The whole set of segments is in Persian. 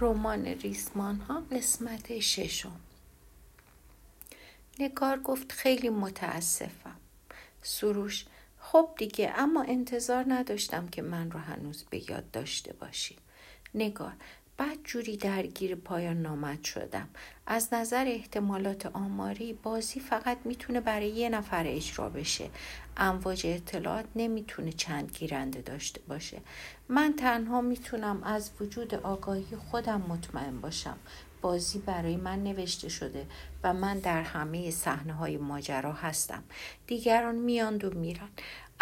رمان ریسمان ها قسمت ششم. نگار گفت خیلی متاسفم. سروش خب دیگه اما انتظار نداشتم که من رو هنوز به یاد داشته باشی. نگار بعد جوری درگیر پایان نامد شدم. از نظر احتمالات آماری بازی فقط می‌تونه برای یه نفر اجرا بشه. امواج اطلاعات نمی‌تونه چند گیرنده داشته باشه. من تنها می‌تونم از وجود آگاهی خودم مطمئن باشم. بازی برای من نوشته شده و من در همه صحنه های ماجرا هستم. دیگران میاند و میرن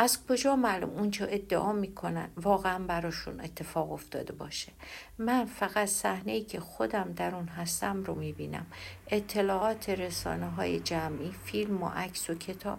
از کجا معلوم اونچه ادعا می‌کنن؟ واقعا براشون اتفاق افتاده باشه. من فقط صحنه ای که خودم در اون هستم رو می‌بینم. اطلاعات رسانه های جمعی فیلم و عکس و کتاب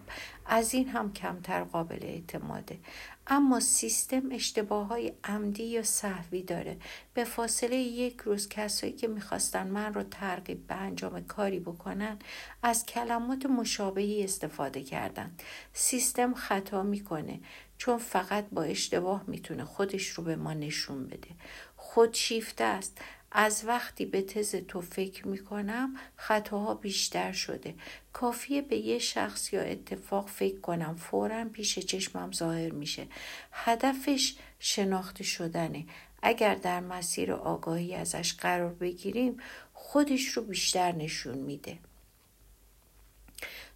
از این هم کمتر قابل اعتماده. اما سیستم اشتباه های عمدی یا صحوی داره. به فاصله یک روز کسایی که می‌خواستن من رو ترغیب به انجام کاری بکنن از کلمات مشابهی استفاده کردن. سیستم خطا می‌کنه چون فقط با اشتباه می‌تونه خودش رو به ما نشون بده. خودشیفته است. از وقتی به تز تو فکر می‌کنم خطاها بیشتر شده. کافیه به یه شخص یا اتفاق فکر کنم. فورا پیش چشمم ظاهر میشه. هدفش شناخته شدنه. اگر در مسیر آگاهی ازش قرار بگیریم خودش رو بیشتر نشون میده.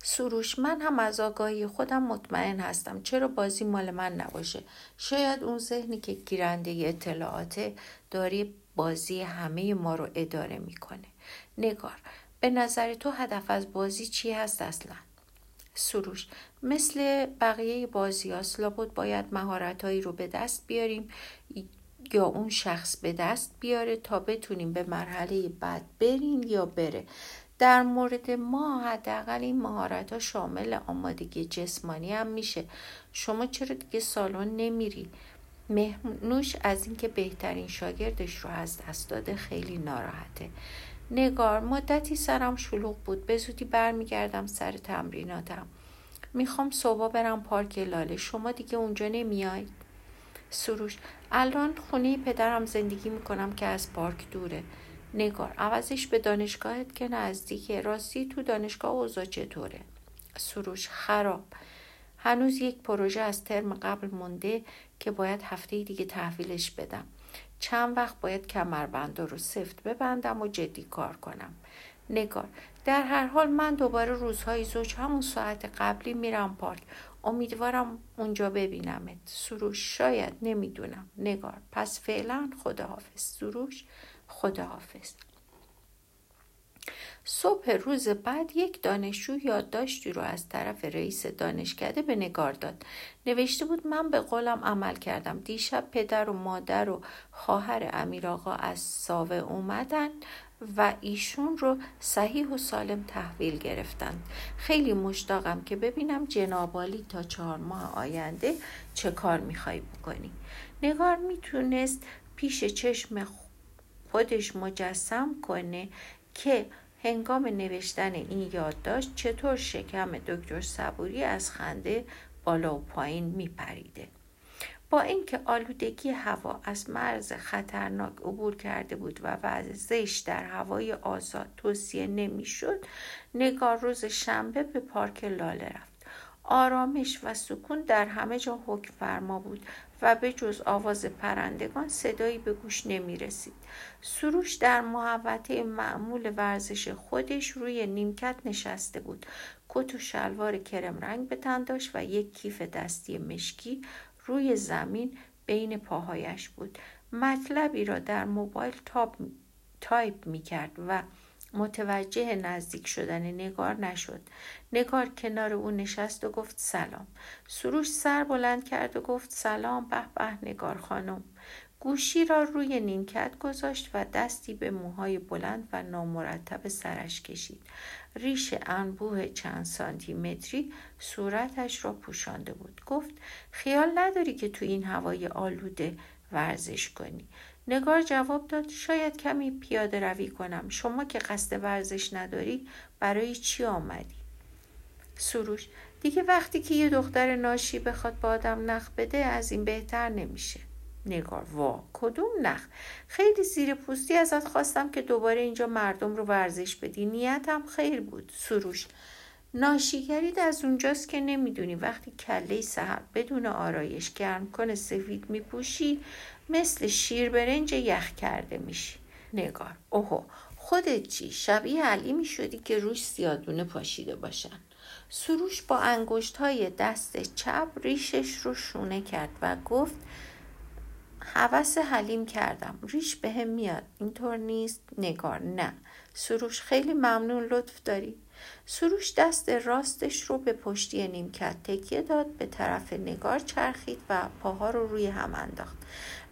سروش من هم از آگاهی خودم مطمئن هستم. چرا بازی مال من نباشه؟ شاید اون ذهنی که گیرنده اطلاعاته داری بازی همه ما رو اداره می‌کنه. نگار به نظر تو هدف از بازی چی هست اصلا؟ سروش مثل بقیه بازی هاست لابد باید مهارتهایی رو به دست بیاریم یا اون شخص به دست بیاره تا بتونیم به مرحله بعد بریم یا بره. در مورد ما حداقل این مهارت ها شامل آمادگی جسمانی هم میشه. شما چرا دیگه سالن نمیری؟ مهنوش از اینکه بهترین شاگردش رو از دست داده خیلی ناراحته. نگار مدتی سرم شلوغ بود. به زودی برمیگردم سر تمریناتم. می‌خوام صبح برم پارک لاله. شما دیگه اونجا نمیاید سروش الان خونه پدرم زندگی می‌کنم که از پارک دوره. نگار عوضش به دانشگاهت که نزدیکه. راستی تو دانشگاه اوضاع چطوره؟ سروش خراب. هنوز یک پروژه از ترم قبل مونده. که باید هفته دیگه تحویلش بدم. چند وقت باید کمربندا رو سفت ببندم و جدی کار کنم. نگار در هر حال من دوباره روزهای زوج همون ساعت قبلی میرم پارک. امیدوارم اونجا ببینمت. سروش شاید نمی‌دونم. نگار پس فعلا خداحافظ. سروش خداحافظ. صبح روز بعد یک دانشجو یادداشتی رو از طرف رئیس دانشکده به نگار داد. نوشته بود من به قولم عمل کردم. دیشب پدر و مادر و خواهر امیر آقا از ساوه اومدن و ایشون رو صحیح و سالم تحویل گرفتند خیلی مشتاقم که ببینم جنابالی تا چهار ماه آینده چه کار می‌خوای بکنی. نگار می‌تونست پیش چشم خودش مجسم کنه که هنگام نوشتن این یادداشت چطور شکم دکتر صبوری از خنده بالا و پایین میپریده؟ با اینکه آلودگی هوا از مرز خطرناک عبور کرده بود و ورزش در هوای آزاد توصیه نمی‌شد نگار روز شنبه به پارک لاله رفت. آرامش و سکون در همه جا حکم فرما بود و به جز آواز پرندگان صدایی به گوش نمی رسید. سروش در محوطه معمول ورزش خودش روی نیمکت نشسته بود. کت و شلوار کرم رنگ به تن داشت و یک کیف دستی مشکی روی زمین بین پاهایش بود. مطلبی را در موبایل تایپ می کرد و متوجه نزدیک شدن نگار نشد. نگار کنار او نشست و گفت سلام. سروش سر بلند کرد و گفت سلام به به نگار خانم. گوشی را روی نیمکت گذاشت و دستی به موهای بلند و نامرتب سرش کشید. ریش انبوه چند سانتی متری صورتش را پوشانده بود. گفت خیال نداری که تو این هوای آلوده ورزش کنی. نگار جواب داد شاید کمی پیاده روی کنم. شما که قصد ورزش نداری برای چی آمدی؟ سروش دیگه وقتی که یه دختر ناشی بخواد با آدم نخ بده از این بهتر نمیشه. نگار وا کدوم نخ؟ خیلی زیر پوستی ازت خواستم که دوباره اینجا مردم رو ورزش بدی. نیتم خیر بود. سروش ناشیگرید از اونجاست که نمی‌دونی. وقتی کله سهر بدون آرایش گرم کنه سفید میپوشی مثل شیر برنج یخ کرده میشی. نگار. اوهو. خودت چی؟ شبیه علی می‌شدی که روش سیادونه پاشیده باشن. سروش با انگشت های دست چپ ریشش رو شونه کرد و گفت حوس حلیم کردم. ریش به هم میاد. اینطور نیست. نگار. نه. سروش خیلی ممنون. لطف داری. سروش دست راستش رو به پشتی نیمکت تکیه داد به طرف نگار چرخید و پاها رو روی هم انداخت.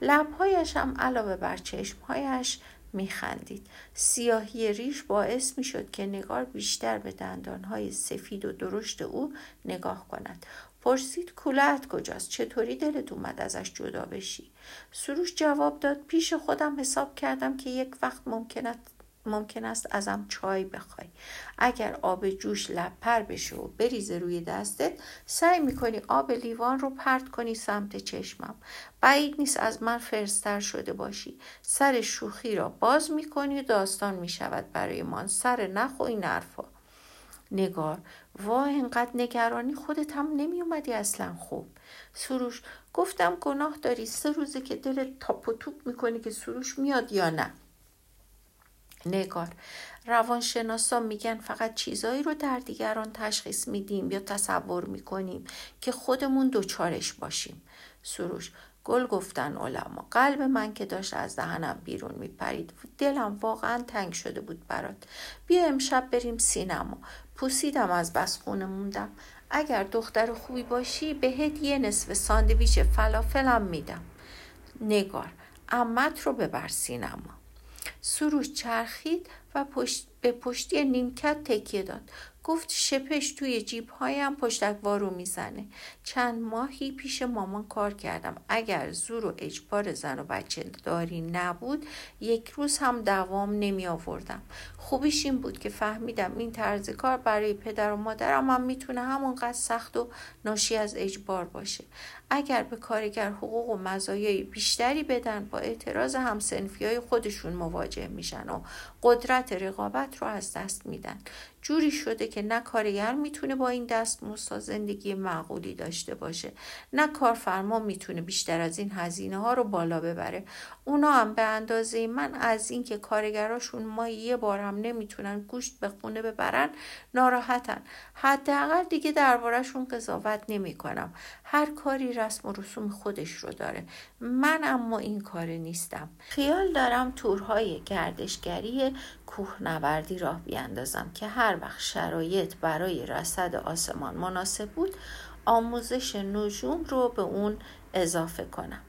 لبهایش هم علاوه بر چشمهایش میخندید. سیاهی ریش باعث می‌شد که نگار بیشتر به دندانهای سفید و درشت او نگاه کند. پرسید کولت کجاست؟ چطوری دلت اومد ازش جدا بشی؟ سروش جواب داد پیش خودم حساب کردم که یک وقت ممکن ممکن است ازم چای بخوای. اگر آب جوش لپر بشه و بریزه روی دستت سعی می‌کنی آب لیوان رو پرت کنی سمت چشمم. بعید نیست از من فرستر شده باشی. سر شوخی را باز می‌کنی و داستان می‌شود برای من. سر نخ و این حرفا. نگار وا اینقدر نگرانی خودت هم نمی اومدی اصلا خوب. سروش گفتم گناه داری. سه روزه که دل تاپ و توپ می‌کنی که سروش میاد یا نه؟ نگار. روانشناسا میگن فقط چیزایی رو در دیگران تشخیص میدیم یا تصور می‌کنیم که خودمون دوچارش باشیم. سروش گل گفتن علما. قلب من که داشت از دهنم بیرون میپرید. دلم واقعا تنگ شده بود برات. بیا امشب بریم سینما. پوسیدم از بس خونه موندم. اگر دختر خوبی باشی بهت یه نصف ساندویچ فلافلم میدم. نگار امت رو ببر سینما. سروش چرخید و پشت به پشتی نیمکت تکیه داد. گفت شپش توی جیب هایم پشتک وارو می‌زنه. چند ماهی پیش مامان کار کردم. اگر زور و اجبار زن و بچه داری نبود یک روز هم دوام نمی آوردم. خوبیش این بود که فهمیدم این طرز کار برای پدر و مادرم هم می‌تونه همونقدر سخت و ناشی از اجبار باشه. اگر به کارگر حقوق و مزایای بیشتری بدن با اعتراض همسنفی های خودشون مواجه میشن و قدرت رقابت رو از دست میدن. جوری شده که نه کارگر می‌تونه با این دست موستا زندگی معقولی داشته باشه نه کارفرما می‌تونه بیشتر از این هزینه ها رو بالا ببره. اونا هم به اندازه من از اینکه کارگراشون ما یه بار هم نمی‌تونن گوشت به خونه ببرن ناراحتن. حداقل دیگه دربارهشون قضاوت نمی‌کنم. هر کاری رسم و رسوم خودش رو داره. من اما این کار نیستم. خیال دارم تورهای گردشگری کوهنوردی راه بیاندازم که هر وقت شرایط برای رصد آسمان مناسب بود آموزش نجوم رو به اون اضافه کنم.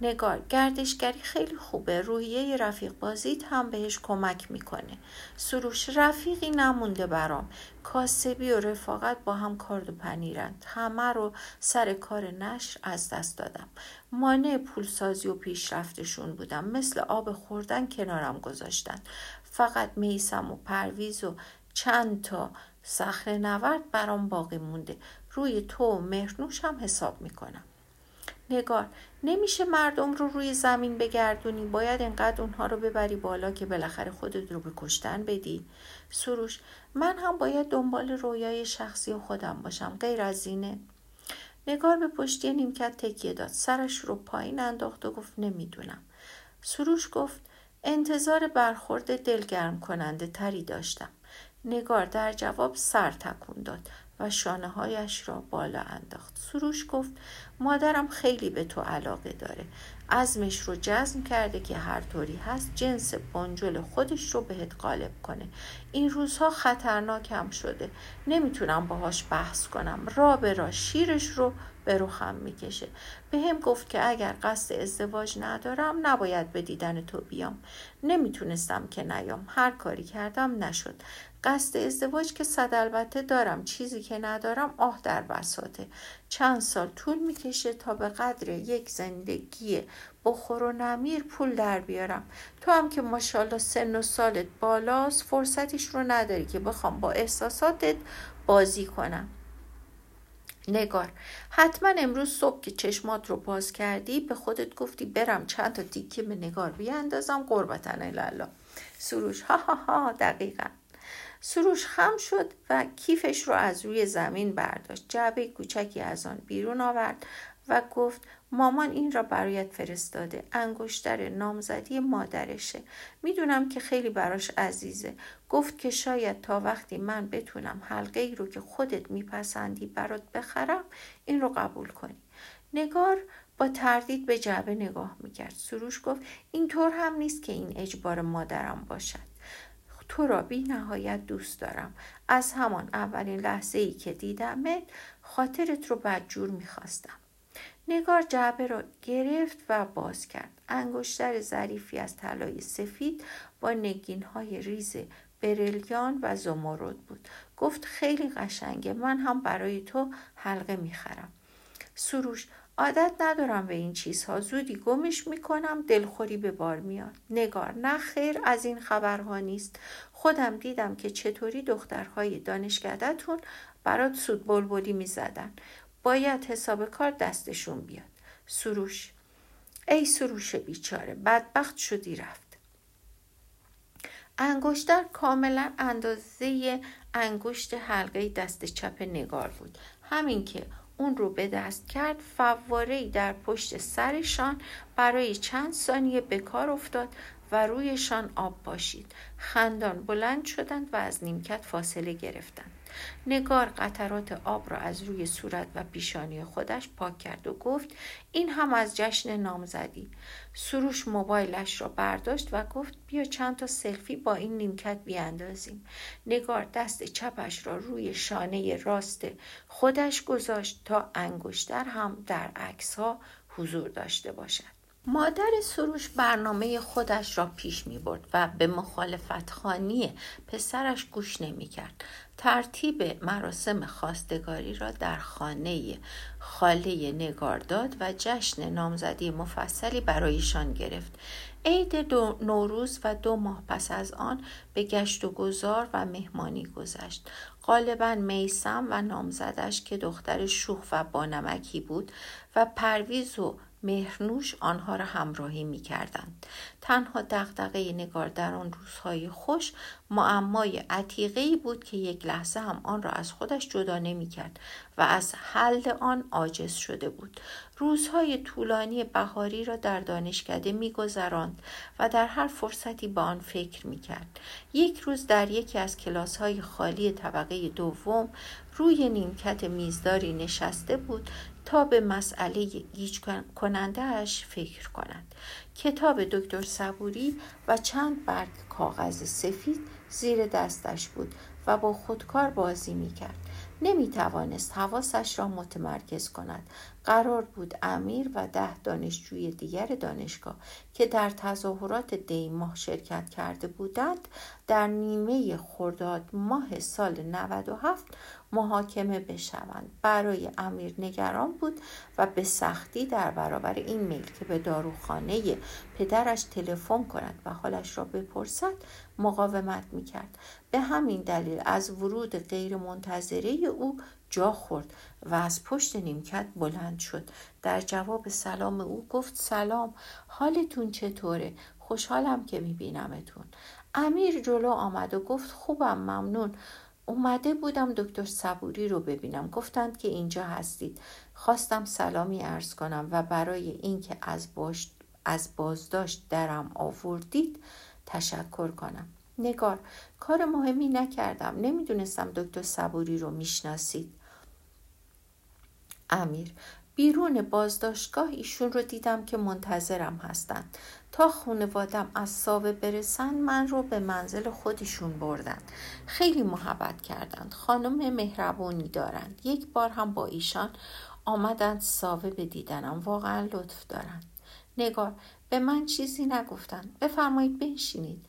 نگار گردشگری خیلی خوبه. روحیه رفیق بازیت هم بهش کمک می‌کنه. سروش رفیقی نمونده برام. کاسبی و رفاقت با هم کارد و پنیرند. همه رو سر کار نشر از دست دادم. مانع پولسازی و پیشرفتشون بودم. مثل آب خوردن کنارم گذاشتن. فقط میسم و پرویز و چند تا صخره نورد برام باقی مونده. روی تو و مهرنوش هم حساب می‌کنم. نگار نمیشه مردم رو روی زمین بگردونی. باید انقدر اونها رو ببری بالا که بالاخره خودت رو به کشتن بدی. سروش من هم باید دنبال رویای شخصی خودم باشم. غیر از زینه نگار به پشتی نیمکت تکیه داد. سرش رو پایین انداخت و گفت نمی‌دونم. سروش گفت انتظار برخورد دلگرم کننده تری داشتم. نگار در جواب سر تکون داد و شانه هایش را بالا انداخت. سروش گفت مادرم خیلی به تو علاقه داره. عزمش رو جزم کرده که هر طوری هست جنس بانجل خودش رو بهت غالب کنه. این روزها خطرناکم شده. نمی‌تونم باهاش بحث کنم. را به را شیرش رو به روخم می‌کشه. به هم گفت که اگر قصد ازدواج ندارم نباید به دیدن تو بیام. نمی‌تونستم که نیام. هر کاری کردم نشد. قصد ازدواج که صد البته دارم. چیزی که ندارم آه در بساته چند سال طول می‌کشه تا به قدر یک زندگی بخور و نمیر پول در بیارم. تو هم که ماشاءالله سن و سالت بالاست فرصتش رو نداری که بخوام با احساساتت بازی کنم. نگار حتما امروز صبح که چشمات رو باز کردی به خودت گفتی برم چند تا تیکه به نگار بیاندازم قربتن الله سروش ها ها ها دقیقا. سروش خم شد و کیفش رو از روی زمین برداشت. جعبه کوچکی از آن بیرون آورد. و گفت مامان این را برایت فرستاده. انگشتر نامزدی مادرشه. می‌دونم که خیلی براش عزیزه. گفت که شاید تا وقتی من بتونم حلقه ای رو که خودت میپسندی برات بخرم این رو قبول کنی. نگار با تردید به جعبه نگاه می‌کرد. سروش گفت اینطور هم نیست که این اجبار مادرم باشد. تو را بی نهایت دوست دارم. از همان اولین لحظه ای که دیدمت خاطرت رو بدجور می‌خواستم. نگار جعبه را گرفت و باز کرد. انگشتر ظریفی از طلای سفید با نگین های ریز برلیان و زمرد بود. گفت خیلی قشنگه من هم برای تو حلقه می‌خرم. سروش عادت ندارم به این چیزها زودی گمش می‌کنم دلخوری به بار میاد. نگار نه خیر از این خبرها نیست. خودم دیدم که چطوری دخترهای دانشکدهتون برات سود بلبلی می‌زدن. باید حساب کار دستشون بیاد. سروش. ای سروش بیچاره بدبخت شدی رفت. انگشتر کاملا اندازه انگشت حلقه دست چپ نگار بود. همین که اون رو به دست کرد فواره در پشت سرشان برای چند ثانیه به کار افتاد و رویشان آب باشید خندان بلند شدند و از نیمکت فاصله گرفتند. نگار قطرات آب را از روی صورت و پیشانی خودش پاک کرد و گفت این هم از جشن نامزدی. سروش موبایلش را برداشت و گفت بیا چند تا سلفی با این نیمکت بیاندازیم. نگار دست چپش را روی شانه راست خودش گذاشت تا انگشتر هم در عکس ها حضور داشته باشد. مادر سروش برنامه خودش را پیش می برد و به مخالفت خانی پسرش گوش نمی کرد. ترتیب مراسم خواستگاری را در خانه خاله نگار داد و جشن نامزدی مفصلی برایشان گرفت. عید نوروز و دو ماه پس از آن به گشت و گذار و مهمانی گذشت. غالبا میسم و نامزدش که دختر شوخ و بانمکی بود و پرویز و مهرنوش آنها را همراهی می کردند. تنها دقدقه نگار در آن روزهای خوش معمای عتیقه بود که یک لحظه هم آن را از خودش جدا نمی کرد و از حل آن عاجز شده بود. روزهای طولانی بهاری را در دانشکده می گذراند و در هر فرصتی با آن فکر می کرد. یک روز در یکی از کلاس های خالی طبقه دوم روی نیمکت میزداری نشسته بود تا به مسئله گیج کنندهش فکر کند کتاب دکتر صبوری و چند برگ کاغذ سفید زیر دستش بود و با خودکار بازی می کرد. نمی توانست حواسش را متمرکز کند قرار بود امیر و ده دانشجوی دیگر دانشگاه که در تظاهرات دیماه شرکت کرده بودند در نیمه خرداد ماه سال 97 محاکمه بشوند. برای امیر نگران بود و به سختی در برابر این میل که به داروخانه پدرش تلفن کند و حالش را بپرسد مقاومت می‌کرد. به همین دلیل از ورود غیرمنتظره او جا خورد و از پشت نیمکت بلند شد. در جواب سلام او گفت سلام حالتون چطوره؟ خوشحالم که میبینمتون. امیر جلو آمد و گفت خوبم ممنون. اومده بودم دکتر صبوری رو ببینم. گفتند که اینجا هستید. خواستم سلامی ارز کنم و برای اینکه از, از بازداشت درم آوردید تشکر کنم. نگار کار مهمی نکردم. نمی‌دونستم دکتر صبوری رو می‌شناسید. امیر بیرون بازداشتگاه ایشون رو دیدم که منتظرم هستند. تا خانوادم از ساوه برسن من رو به منزل خودشون بردن. خیلی محبت کردند. خانم مهربونی دارند. یک بار هم با ایشان آمدند ساوه بدیدنم واقعا لطف دارند. نگار به من چیزی نگفتند. بفرمایید بنشینید.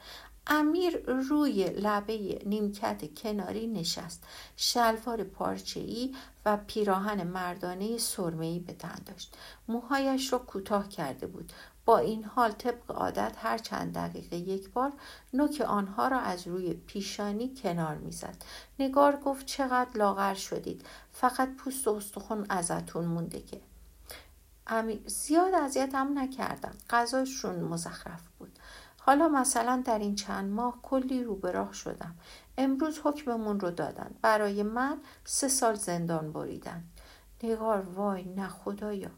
امیر روی لبه نیمکت کناری نشست. شلوار پارچه‌ای و پیراهن مردانه سرمه‌ای به تن داشت. موهایش را کوتاه کرده بود. با این حال طبق عادت هر چند دقیقه یک بار نوک آنها را از روی پیشانی کنار می‌زد. نگار گفت چقدر لاغر شدید. فقط پوست و استخون ازتون مونده که. امیر زیاد اذیتم نکردن غذاشون مزخرف بود. حالا مثلا در این چند ماه کلی رو به راه شدم. امروز حکممون رو دادن. برای من سه سال زندان بریدن. نگار وای نه خدایا.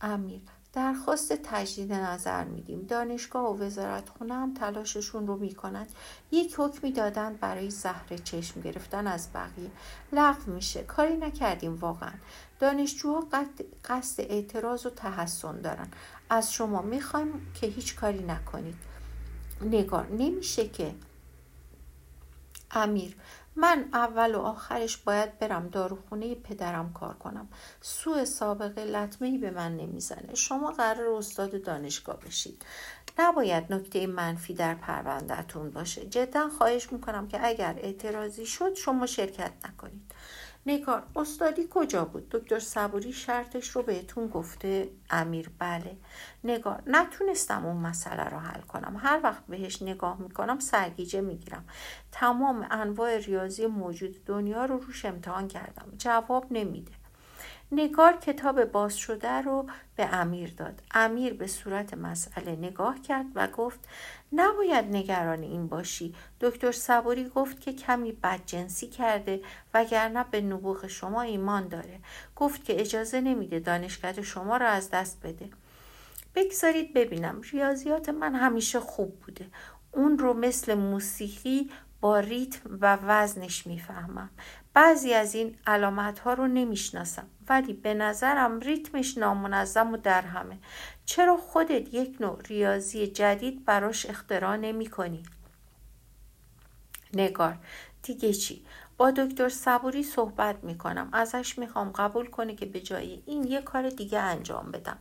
امیر درخواست تجدید نظر میدیم. دانشگاه و وزارت خونه هم تلاششون رو می‌کنن. یک حکمی دادن برای زهر چشم گرفتن از بقیه. لغو میشه. کاری نکردیم واقعا. دانشجوها قصد اعتراض و تحسن دارن. از شما می‌خوایم که هیچ کاری نکنید. نگار نمیشه که امیر من اول و آخرش باید برم داروخونه پدرم کار کنم. سوء سابقه لطمه به من نمی‌زنه. شما قرار استاد دانشگاه بشید. نباید نکته منفی در پروندهتون باشه. جدا خواهش می‌کنم که اگر اعتراضی شد شما شرکت نکنید. نگار استادی کجا بود؟ دکتر صبوری شرطش رو بهتون گفته؟ امیر بله. نگار نتونستم اون مسئله رو حل کنم. هر وقت بهش نگاه می‌کنم سرگیجه می‌گیرم. تمام انواع ریاضی موجود دنیا رو روش امتحان کردم. جواب نمیده. نگار کتاب باز شده رو به امیر داد. امیر به صورت مسئله نگاه کرد و گفت نباید نگران این باشی. دکتر صبوری گفت که کمی بدجنسی کرده وگرنه به نبوغ شما ایمان داره. گفت که اجازه نمیده دانشکده شما را از دست بده. بگذارید ببینم. ریاضیات من همیشه خوب بوده. اون رو مثل موسیقی با ریتم و وزنش می‌فهمم. بعضی از این علامت ها رو نمی‌شناسم ولی به نظرم ریتمش نامنظم و در همه چرا خودت یک نوع ریاضی جدید براش اختراع نمی کنی؟ نگار دیگه چی؟ با دکتر صبوری صحبت می کنم ازش می‌خوام قبول کنه که به جای این یه کار دیگه انجام بدم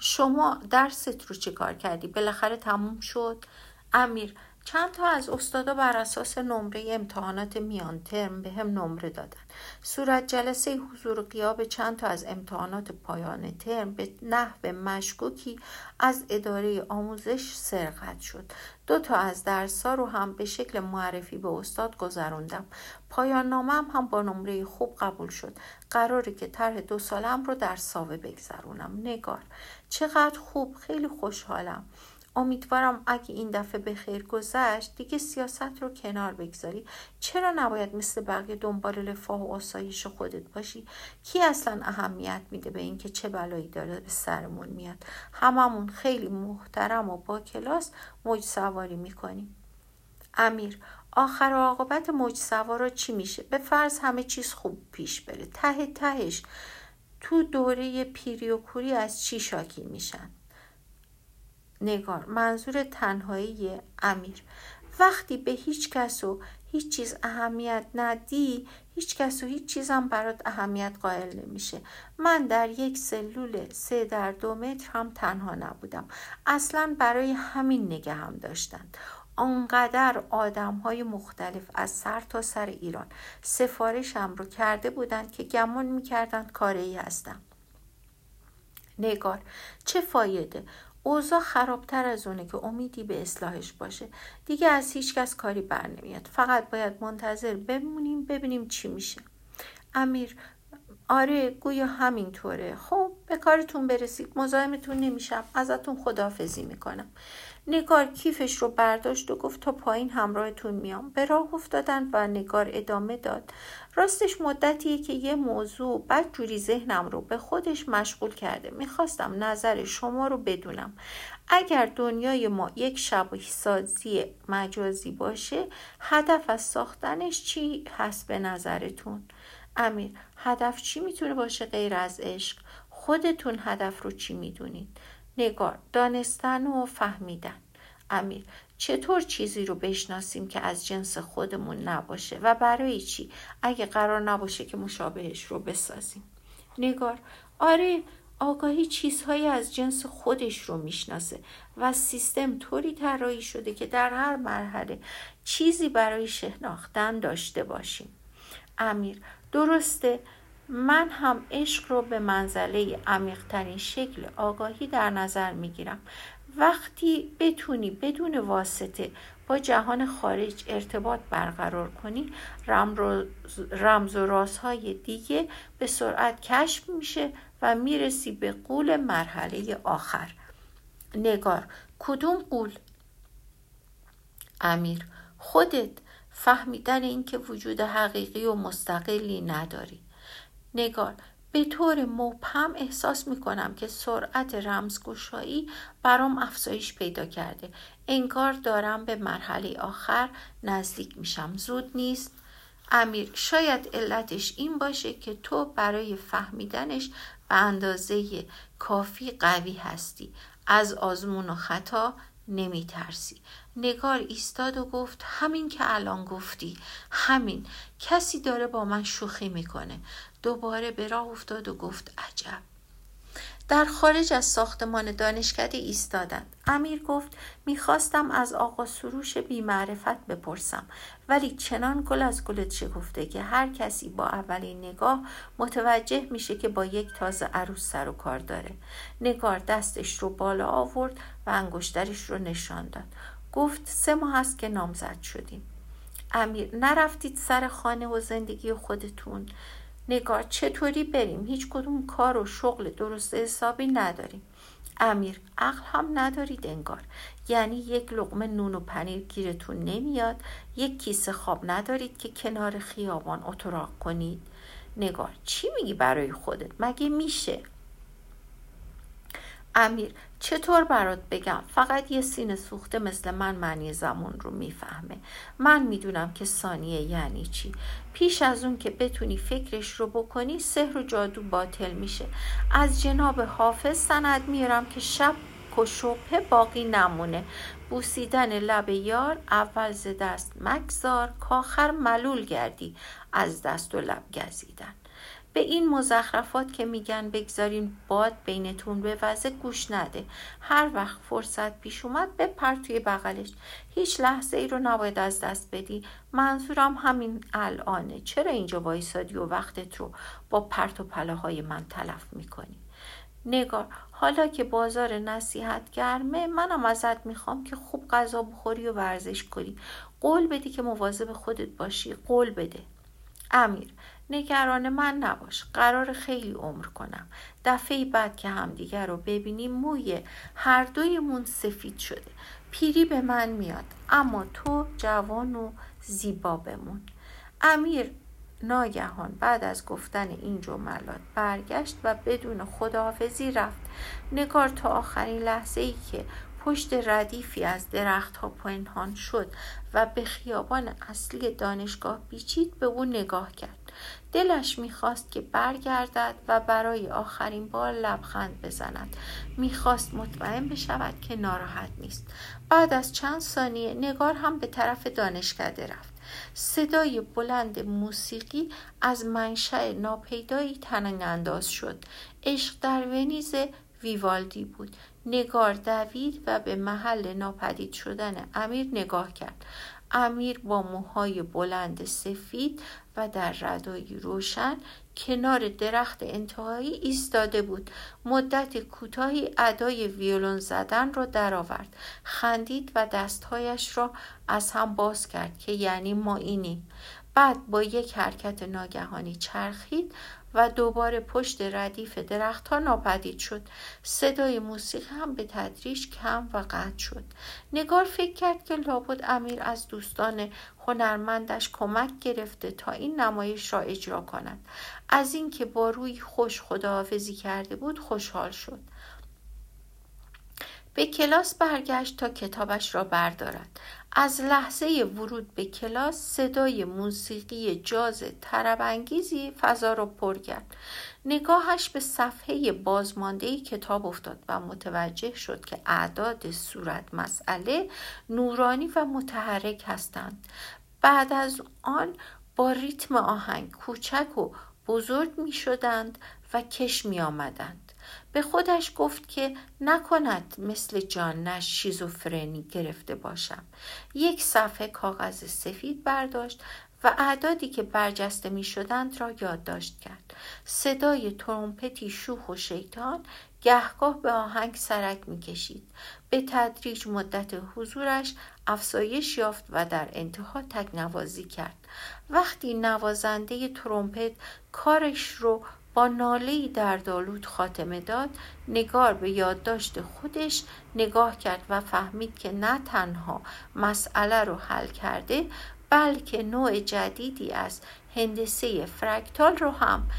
شما درست رو چه کار کردی؟ بالاخره تموم شد؟ امیر چند تا از استادا بر اساس نمره امتحانات میان ترم به هم نمره دادن. صورت جلسه حضور و قیاب چند تا از امتحانات پایان ترم به نحو مشکوکی از اداره آموزش سرقت شد. دو تا از درسا رو هم به شکل معرفی به استاد گذروندم. پایان نامم هم با نمره خوب قبول شد. قراره که طرح دو سالم رو در ساوه بگذرونم. نگار. چقدر خوب. خیلی خوشحالم. امیدوارم اگه این دفعه به خیر گذشت دیگه سیاست رو کنار بگذاری. چرا نباید مثل بقیه دنبال رفاه و آسایش خودت باشی؟ کی اصلا اهمیت میده به اینکه چه بلایی داره به سرمون میاد؟ هممون خیلی محترم و با کلاس موج سواری می‌کنیم. امیر آخر و عاقبت موج سوارا چی میشه؟ به فرض همه چیز خوب پیش بره. ته تهش تو دوره پیری و کوری از چی شاکی میشن؟ نگار منظور تنهایی امیر. وقتی به هیچ کس و هیچ چیز اهمیت ندی هیچ کس و هیچ چیزم برات اهمیت قائل نمیشه. من در یک سلول سه در دو متر هم تنها نبودم. اصلا برای همین نگه هم داشتن آنقدر آدم های مختلف از سر تا سر ایران سفارشم رو کرده بودند که گمان می‌کردند کاره ای هستم. نگار چه فایده؟ اوضاع خرابتر از اونه که امیدی به اصلاحش باشه. دیگه از هیچکس کاری بر نمیاد. فقط باید منتظر بمونیم ببینیم چی میشه. امیر آره گویا همینطوره. خب به کارتون برسید. مزاحمتون نمیشم. ازتون خداحافظی می‌کنم. نگار کیفش رو برداشت و گفت تا پایین همراهتون میام. به راه افتادن و نگار ادامه داد. راستش مدتیه که یه موضوع بد جوری ذهنم رو به خودش مشغول کرده. می‌خواستم نظر شما رو بدونم. اگر دنیای ما یک شبیه سازی مجازی باشه هدف از ساختنش چی هست به نظرتون؟ امیر هدف چی می‌تونه باشه غیر از عشق؟ خودتون هدف رو چی می‌دونید؟ نگار دانستن و فهمیدن. امیر چطور چیزی رو بشناسیم که از جنس خودمون نباشه و برای چی؟ اگه قرار نباشه که مشابهش رو بسازیم. نگار آره آگاهی چیزهایی از جنس خودش رو می‌شناسه و سیستم طوری طراحی شده که در هر مرحله چیزی برای شناختن داشته باشیم. امیر درسته من هم عشق رو به منزله عمیقترین شکل آگاهی در نظر می گیرم وقتی بتونی بدون واسطه با جهان خارج ارتباط برقرار کنی رمز و رازهای دیگه به سرعت کشف میشه و می‌رسی به قول مرحله آخر. نگار کدوم قول؟ امیر خودت. فهمیدن اینکه وجود حقیقی و مستقلی نداری. نگار به طور مبهم احساس می کنم که سرعت رمزگشایی برام افزایش پیدا کرده. انگار دارم به مرحله آخر نزدیک میشم. زود نیست. امیر شاید علتش این باشه که تو برای فهمیدنش به اندازه کافی قوی هستی. از آزمون و خطا نمی ترسی نگار ایستاد و گفت همین که الان گفتی همین. کسی داره با من شوخی می‌کنه. دوباره به راه افتاد و گفت عجب. در خارج از ساختمان دانشکده ایستادند. امیر گفت می‌خواستم از آقا سروش بیمعرفت بپرسم ولی چنان گل از گلت شکفته که هر کسی با اولین نگاه متوجه میشه که با یک تازه عروس سر و کار داره. نگار دستش رو بالا آورد و انگشترش رو نشان داد. گفت سه ماه است که نامزد شدیم. امیر نرفتید سر خانه و زندگی خودتون. نگار چطوری بریم؟ هیچ کدوم کار و شغل درست حسابی نداریم. امیر عقل هم ندارید انگار. یعنی یک لقمه نون و پنیر گیرتون نمیاد یک کیسه خواب ندارید که کنار خیابان اتراق کنید. نگار چی میگی برای خودت؟ مگه میشه؟ امیر چطور برات بگم؟ فقط یه سینه سوخته مثل من معنی زمان رو می‌فهمه. من می‌دونم که ثانیه یعنی چی. پیش از اون که بتونی فکرش رو بکنی سحر و جادو باطل میشه. از جناب حافظ سند میارم که شب کشوپه باقی نمونه. بوسیدن لب یار اول ز دست مگذار کاخر ملول گردی. از دست و لب گزیدن. به این مزخرفات که میگن بگذارین باد بینتون به وضع گوش نده. هر وقت فرصت پیش اومد بپر توی بغلش. هیچ لحظه ای رو نباید از دست بدی. منظورم همین الانه. چرا اینجا وایسادی و وقتت رو با پرت و پله های من تلف می‌کنی؟ نگار حالا که بازار نصیحت گرمه منم ازت می‌خوام که خوب غذا بخوری و ورزش کنی. قول بدی که مواظب خودت باشی. قول بده. امیر نگران من نباش. قرار خیلی عمر کنم. دفعه بعد که همدیگر رو ببینیم موی هر دویمون سفید شده. پیری به من میاد. اما تو جوان و زیبا بمون. امیر ناگهان بعد از گفتن این جملات برگشت و بدون خداحافظی رفت. نگار تا آخرین لحظه ای که پشت ردیفی از درختها پنهان شد و به خیابان اصلی دانشگاه بیچید به او نگاه کرد. دلش می‌خواست که برگردد و برای آخرین بار لبخند بزند. می‌خواست مطمئن بشود که ناراحت نیست. بعد از چند ثانیه نگار هم به طرف دانشکده رفت. صدای بلند موسیقی از منشأ ناپیدایی تنگ انداز شد. عشق در ونیز ویوالدی بود. نگار دوید و به محل ناپدید شدن امیر نگاه کرد. امیر با موهای بلند سفید و در ردایی روشن کنار درخت انتهایی ایستاده بود. مدت کوتاهی ادای ویولون زدن را درآورد. خندید و دستهایش را از هم باز کرد که یعنی ما اینیم. بعد با یک حرکت ناگهانی چرخید و دوباره پشت ردیف درختها ناپدید شد. صدای موسیقی هم به تدریج کم و قطع شد. نگار فکر کرد که لابد امیر از دوستان هنرمندش کمک گرفته تا این نمایش را اجرا کند. از اینکه با روی خوش خداحافظی کرده بود خوشحال شد. به کلاس برگشت تا کتابش را بردارد. از لحظه ورود به کلاس صدای موسیقی جاز تربانگیزی فضا را پر کرد. نگاهش به صفحه بازمانده کتاب افتاد و متوجه شد که اعداد صورت مسئله نورانی و متحرک هستند. بعد از آن با ریتم آهنگ کوچک و بزرگ می شدند و کش می آمدند. به خودش گفت که نکند مثل جانش شیزوفرنی گرفته باشم یک صفحه کاغذ سفید برداشت و اعدادی که برجسته می شدند را یادداشت کرد صدای ترومپتی شوخ و شیطان گهگاه به آهنگ سرک می کشید. به تدریج مدت حضورش افزایش یافت و در انتها تکنوازی کرد. وقتی نوازنده ترومپت کارش رو با نالهای دردآلود خاتمه داد نگار به یادداشت خودش نگاه کرد و فهمید که نه تنها مسئله رو حل کرده بلکه نوع جدیدی از هندسه فرکتال رو هم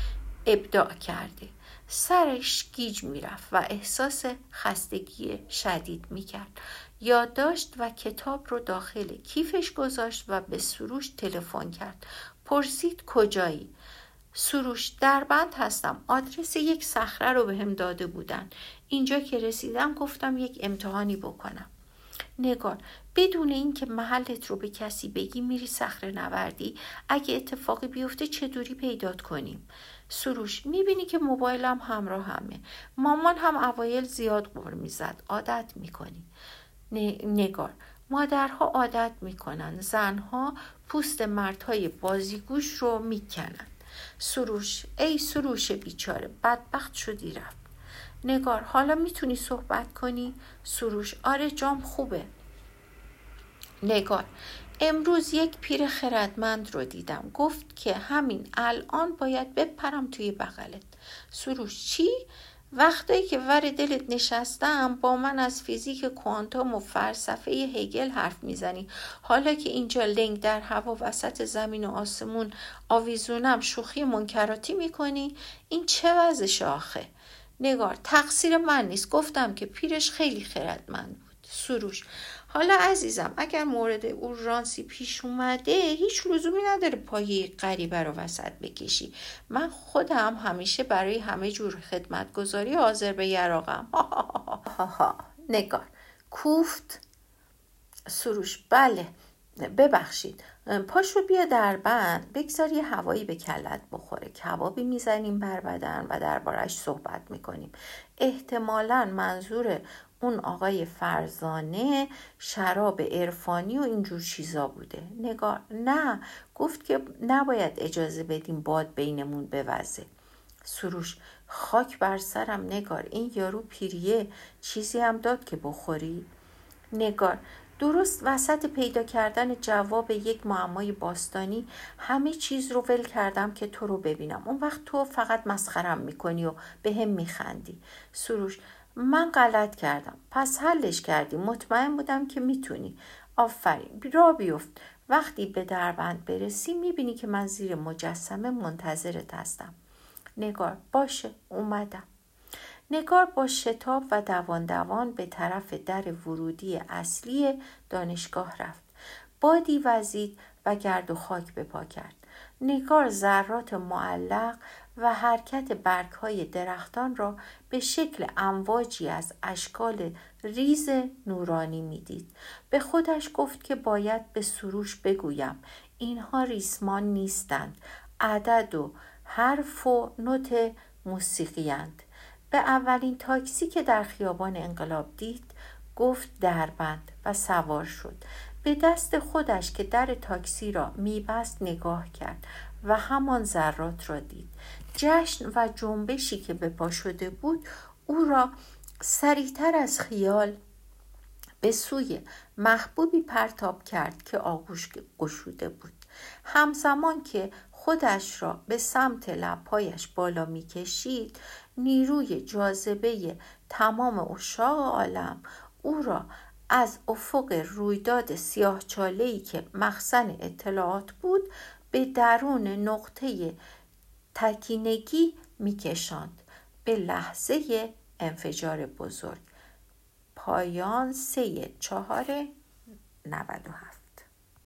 ابداع کرده. سرش گیج می‌رفت و احساس خستگی شدید می‌کرد. یادداشت و کتاب رو داخل کیفش گذاشت و به سروش تلفن کرد. پرسید کجایی؟ سروش در بند هستم. آدرس یک صخره رو به هم داده بودن. اینجا که رسیدم گفتم یک امتحانی بکنم. نگار بدون اینکه محلت رو به کسی بگی میری صخره نوردی. اگه اتفاقی بیفته چطوری پیدات کنیم؟ سروش می‌بینی که موبایلم همراه همه مامان هم اوایل زیاد قور می‌زد. عادت می‌کنی. نگار مادرها عادت می‌کنن. زنها پوست مردهای بازیگوش رو می‌کنن. سروش ای سروش بیچاره بدبخت شدی رفت. نگار حالا می‌تونی صحبت کنی؟ سروش آره جام خوبه. نگار امروز یک پیر خردمند رو دیدم. گفت که همین الان باید بپرم توی بغلت. سروش چی؟ وقتی که ور دلت نشستم با من از فیزیک کوانتوم و فلسفه هگل حرف می‌زنی. حالا که اینجا لنگ در هوا وسط زمین و آسمون آویزونم شوخی منکراتی می‌کنی این چه وضع آخه؟ نگار تقصیر من نیست. گفتم که پیرش خیلی خردمند بود. سروش حالا عزیزم اگر مورد اورژانسی پیش اومده هیچ لزومی نداره پایه غریبه رو وسط بکشی. من خودم همیشه برای همه جور خدمتگذاری حاضر به یراقم. نگار. کوفت. سروش بله. ببخشید. پاشو بیا در بند. بگذار یه هوایی به کلت بخوره. کبابی می‌زنیم بر بدن و دربارش صحبت می‌کنیم. احتمالا منظور اون آقای فرزانه شراب عرفانی و اینجور چیزا بوده. نگار نه گفت که نباید اجازه بدیم باد بینمون بوزه. سروش خاک بر سرم نگار این یارو پیریه چیزی هم داد که بخوری؟ نگار درست وسط پیدا کردن جواب یک معمای باستانی همه چیز رو ول کردم که تو رو ببینم. اون وقت تو فقط مسخرم می‌کنی و به هم میخندی. سروش من غلط کردم. پس حلش کردی. مطمئن بودم که می‌تونی. آفرین. را بیفت. وقتی به دربند برسی می‌بینی که من زیر مجسمه منتظرت هستم. نگار باشه. اومدم. نگار با شتاب و دوان دوان به طرف در ورودی اصلی دانشگاه رفت. بادی وزید و گرد و خاک به پا کرد. نگار ذرات معلق و حرکت برگ های درختان را به شکل امواجی از اشکال ریز نورانی می‌دید. به خودش گفت که باید به سروش بگویم. اینها ریسمان نیستند. عدد و حرف و نوت موسیقیند به اولین تاکسی که در خیابان انقلاب دید گفت دربند و سوار شد. به دست خودش که در تاکسی را میبست نگاه کرد و همان ذرات را دید. جشن و جنبشی که به پا شده بود او را سریعتر از خیال به سوی محبوبی پرتاب کرد که آغوش گشوده بود. همزمان که خودش را به سمت لبهایش بالا می‌کشید نیروی جاذبه تمام اشاق عالم او را از افق رویداد سیاه که مخزن اطلاعات بود به درون نقطه تکینگی میکشاند به لحظه انفجار بزرگ. پایان سه چهار نود و هفت.